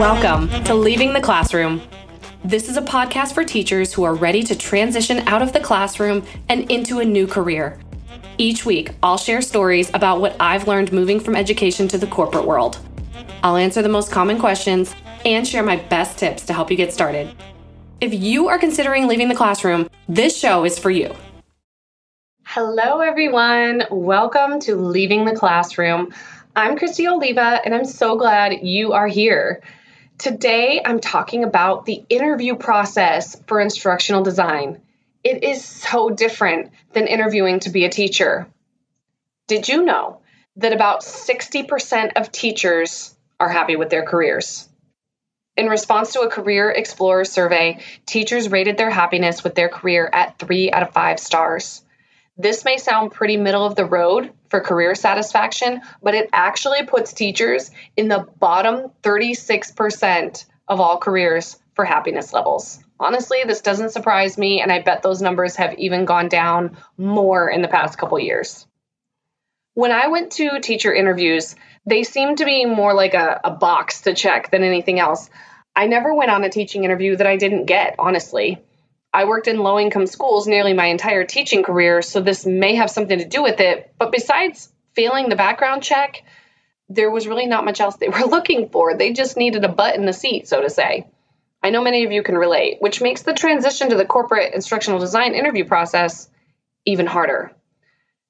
Welcome to Leaving the Classroom. This is a podcast for teachers who are ready to transition out of the classroom and into a new career. Each week, I'll share stories about what I've learned moving from education to the corporate world. I'll answer the most common questions and share my best tips to help you get started. If you are considering leaving the classroom, this show is for you. Hello, everyone. Welcome to Leaving the Classroom. I'm Kristi Oliva, and I'm so glad you are here. Today, I'm talking about the interview process for instructional design. It is so different than interviewing to be a teacher. Did you know that about 60% of teachers are happy with their careers? In response to a Career Explorer survey, teachers rated their happiness with their career at three out of five stars. This may sound pretty middle of the road for career satisfaction, but it actually puts teachers in the bottom 36% of all careers for happiness levels. Honestly, this doesn't surprise me, and I bet those numbers have even gone down more in the past couple years. When I went to teacher interviews, they seemed to be more like a, a box to check than anything else. I never went on a teaching interview that I didn't get, honestly. I worked in low income schools nearly my entire teaching career, so this may have something to do with it. But besides failing the background check, there was really not much else they were looking for. They just needed a butt in the seat, so to say. I know many of you can relate, which makes the transition to the corporate instructional design interview process even harder.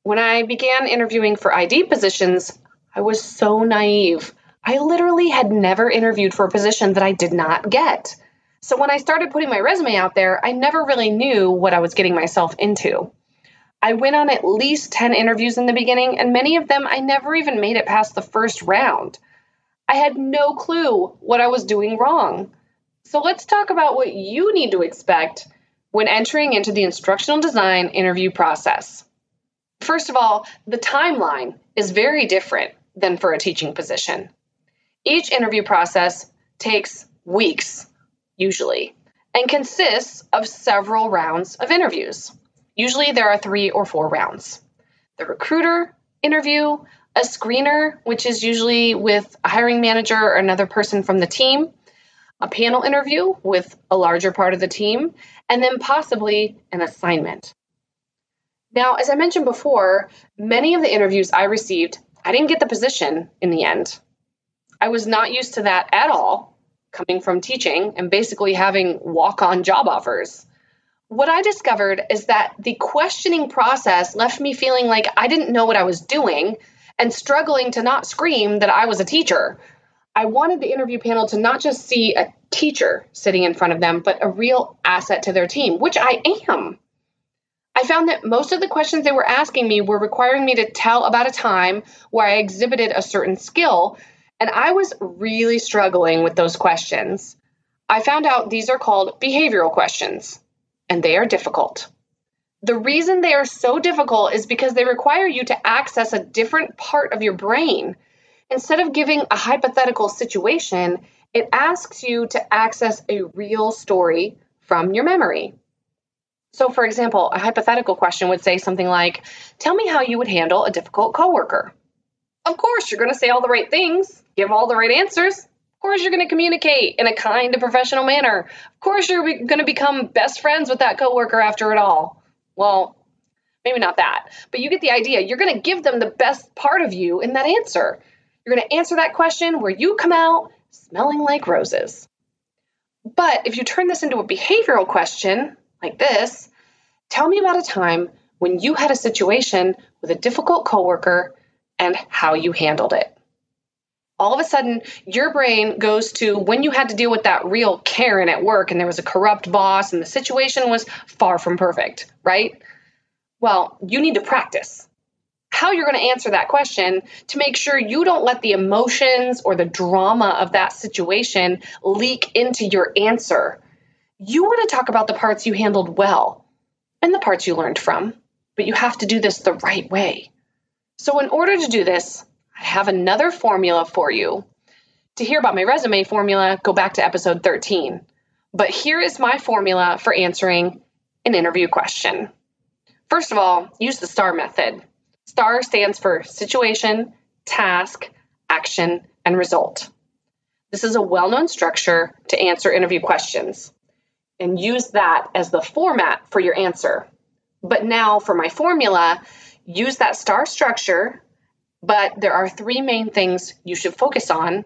When I began interviewing for ID positions, I was so naive. I literally had never interviewed for a position that I did not get. So when I started putting my resume out there, I never really knew what I was getting myself into. I went on at least 10 interviews in the beginning, and many of them I never even made it past the first round. I had no clue what I was doing wrong. So let's talk about what you need to expect when entering into the instructional design interview process. First of all, the timeline is very different than for a teaching position. Each interview process takes weeks usually, and consists of several rounds of interviews. Usually there are three or four rounds. The recruiter interview, a screener, which is usually with a hiring manager or another person from the team, a panel interview with a larger part of the team, and then possibly an assignment. Now, as I mentioned before, many of the interviews I received, I didn't get the position in the end. I was not used to that at all coming from teaching and basically having walk on job offers. What I discovered is that the questioning process left me feeling like I didn't know what I was doing and struggling to not scream that I was a teacher. I wanted the interview panel to not just see a teacher sitting in front of them, but a real asset to their team, which I am. I found that most of the questions they were asking me were requiring me to tell about a time where I exhibited a certain skill and I was really struggling with those questions. I found out these are called behavioral questions, and they are difficult. The reason they are so difficult is because they require you to access a different part of your brain. Instead of giving a hypothetical situation, it asks you to access a real story from your memory. So, for example, a hypothetical question would say something like, Tell me how you would handle a difficult coworker. Of course, you're going to say all the right things, give all the right answers. Of course, you're going to communicate in a kind and professional manner. Of course, you're going to become best friends with that coworker after it all. Well, maybe not that, but you get the idea. You're going to give them the best part of you in that answer. You're going to answer that question where you come out smelling like roses. But if you turn this into a behavioral question like this, tell me about a time when you had a situation with a difficult coworker and how you handled it. All of a sudden, your brain goes to when you had to deal with that real Karen at work and there was a corrupt boss and the situation was far from perfect, right? Well, you need to practice how you're going to answer that question to make sure you don't let the emotions or the drama of that situation leak into your answer. You want to talk about the parts you handled well and the parts you learned from, but you have to do this the right way. So, in order to do this, I have another formula for you. To hear about my resume formula, go back to episode 13. But here is my formula for answering an interview question. First of all, use the STAR method. STAR stands for situation, task, action, and result. This is a well known structure to answer interview questions and use that as the format for your answer. But now for my formula, use that STAR structure, but there are three main things you should focus on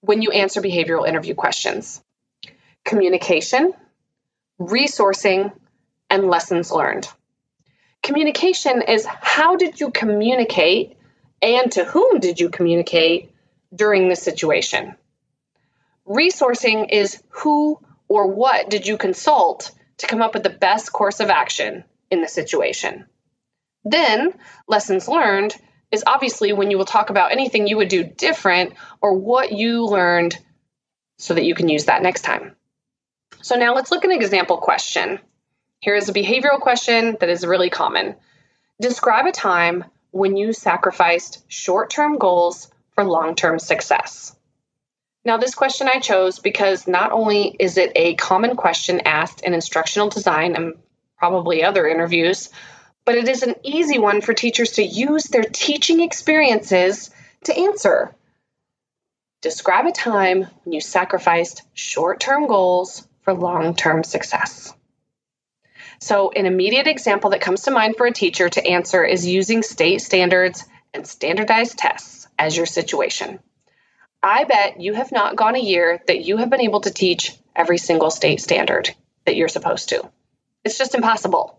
when you answer behavioral interview questions communication, resourcing, and lessons learned. Communication is how did you communicate and to whom did you communicate during the situation? Resourcing is who or what did you consult to come up with the best course of action in the situation? Then, lessons learned is obviously when you will talk about anything you would do different or what you learned so that you can use that next time. So, now let's look at an example question. Here is a behavioral question that is really common. Describe a time when you sacrificed short term goals for long term success. Now, this question I chose because not only is it a common question asked in instructional design and probably other interviews, but it is an easy one for teachers to use their teaching experiences to answer. Describe a time when you sacrificed short term goals for long term success. So, an immediate example that comes to mind for a teacher to answer is using state standards and standardized tests as your situation. I bet you have not gone a year that you have been able to teach every single state standard that you're supposed to. It's just impossible.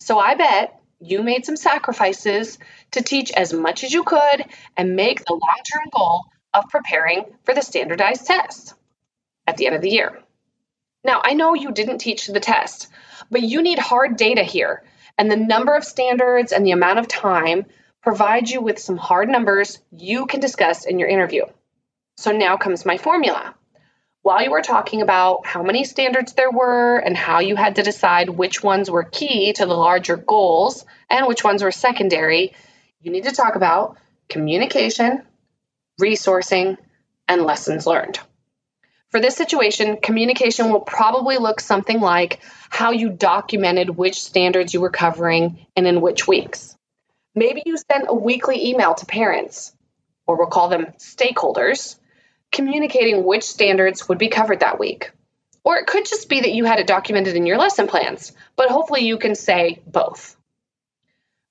So I bet you made some sacrifices to teach as much as you could and make the long term goal of preparing for the standardized test at the end of the year. Now, I know you didn't teach the test, but you need hard data here. And the number of standards and the amount of time provide you with some hard numbers you can discuss in your interview. So now comes my formula. While you were talking about how many standards there were and how you had to decide which ones were key to the larger goals and which ones were secondary, you need to talk about communication, resourcing, and lessons learned. For this situation, communication will probably look something like how you documented which standards you were covering and in which weeks. Maybe you sent a weekly email to parents, or we'll call them stakeholders, communicating which standards would be covered that week. Or it could just be that you had it documented in your lesson plans, but hopefully you can say both.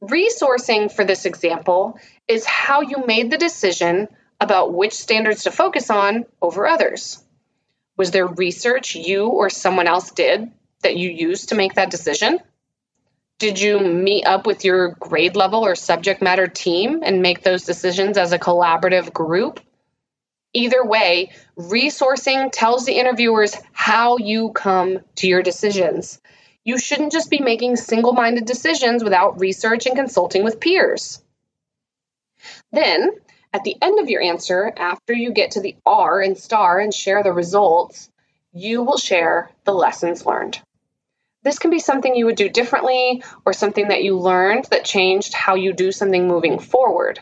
Resourcing for this example is how you made the decision about which standards to focus on over others. Was there research you or someone else did that you used to make that decision? Did you meet up with your grade level or subject matter team and make those decisions as a collaborative group? Either way, resourcing tells the interviewers how you come to your decisions. You shouldn't just be making single minded decisions without research and consulting with peers. Then, at the end of your answer, after you get to the R and star and share the results, you will share the lessons learned. This can be something you would do differently or something that you learned that changed how you do something moving forward.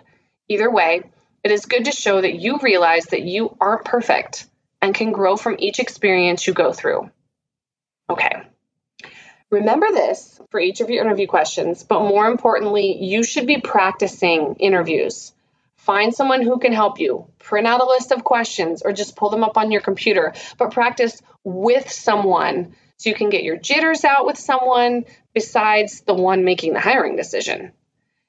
Either way, it is good to show that you realize that you aren't perfect and can grow from each experience you go through. Okay. Remember this for each of your interview questions, but more importantly, you should be practicing interviews. Find someone who can help you. Print out a list of questions or just pull them up on your computer, but practice with someone so you can get your jitters out with someone besides the one making the hiring decision.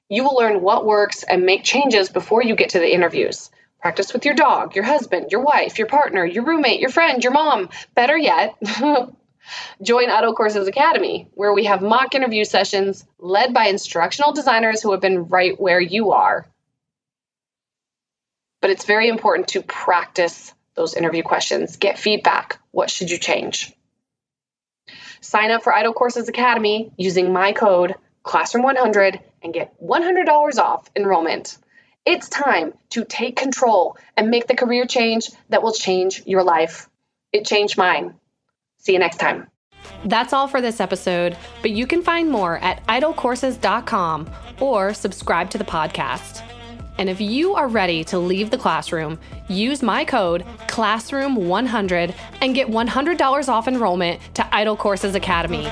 You will learn what works and make changes before you get to the interviews. Practice with your dog, your husband, your wife, your partner, your roommate, your friend, your mom. Better yet, join IDOL-Courses Academy, where we have mock interview sessions led by instructional designers who have been right where you are. But it's very important to practice those interview questions, get feedback. What should you change? Sign up for IDOL-Courses Academy using my code Classroom100 and get $100 off enrollment. It's time to take control and make the career change that will change your life. It changed mine. See you next time. That's all for this episode, but you can find more at idolcourses.com or subscribe to the podcast. And if you are ready to leave the classroom, use my code CLASSROOM100 and get $100 off enrollment to IDOL-Courses Academy.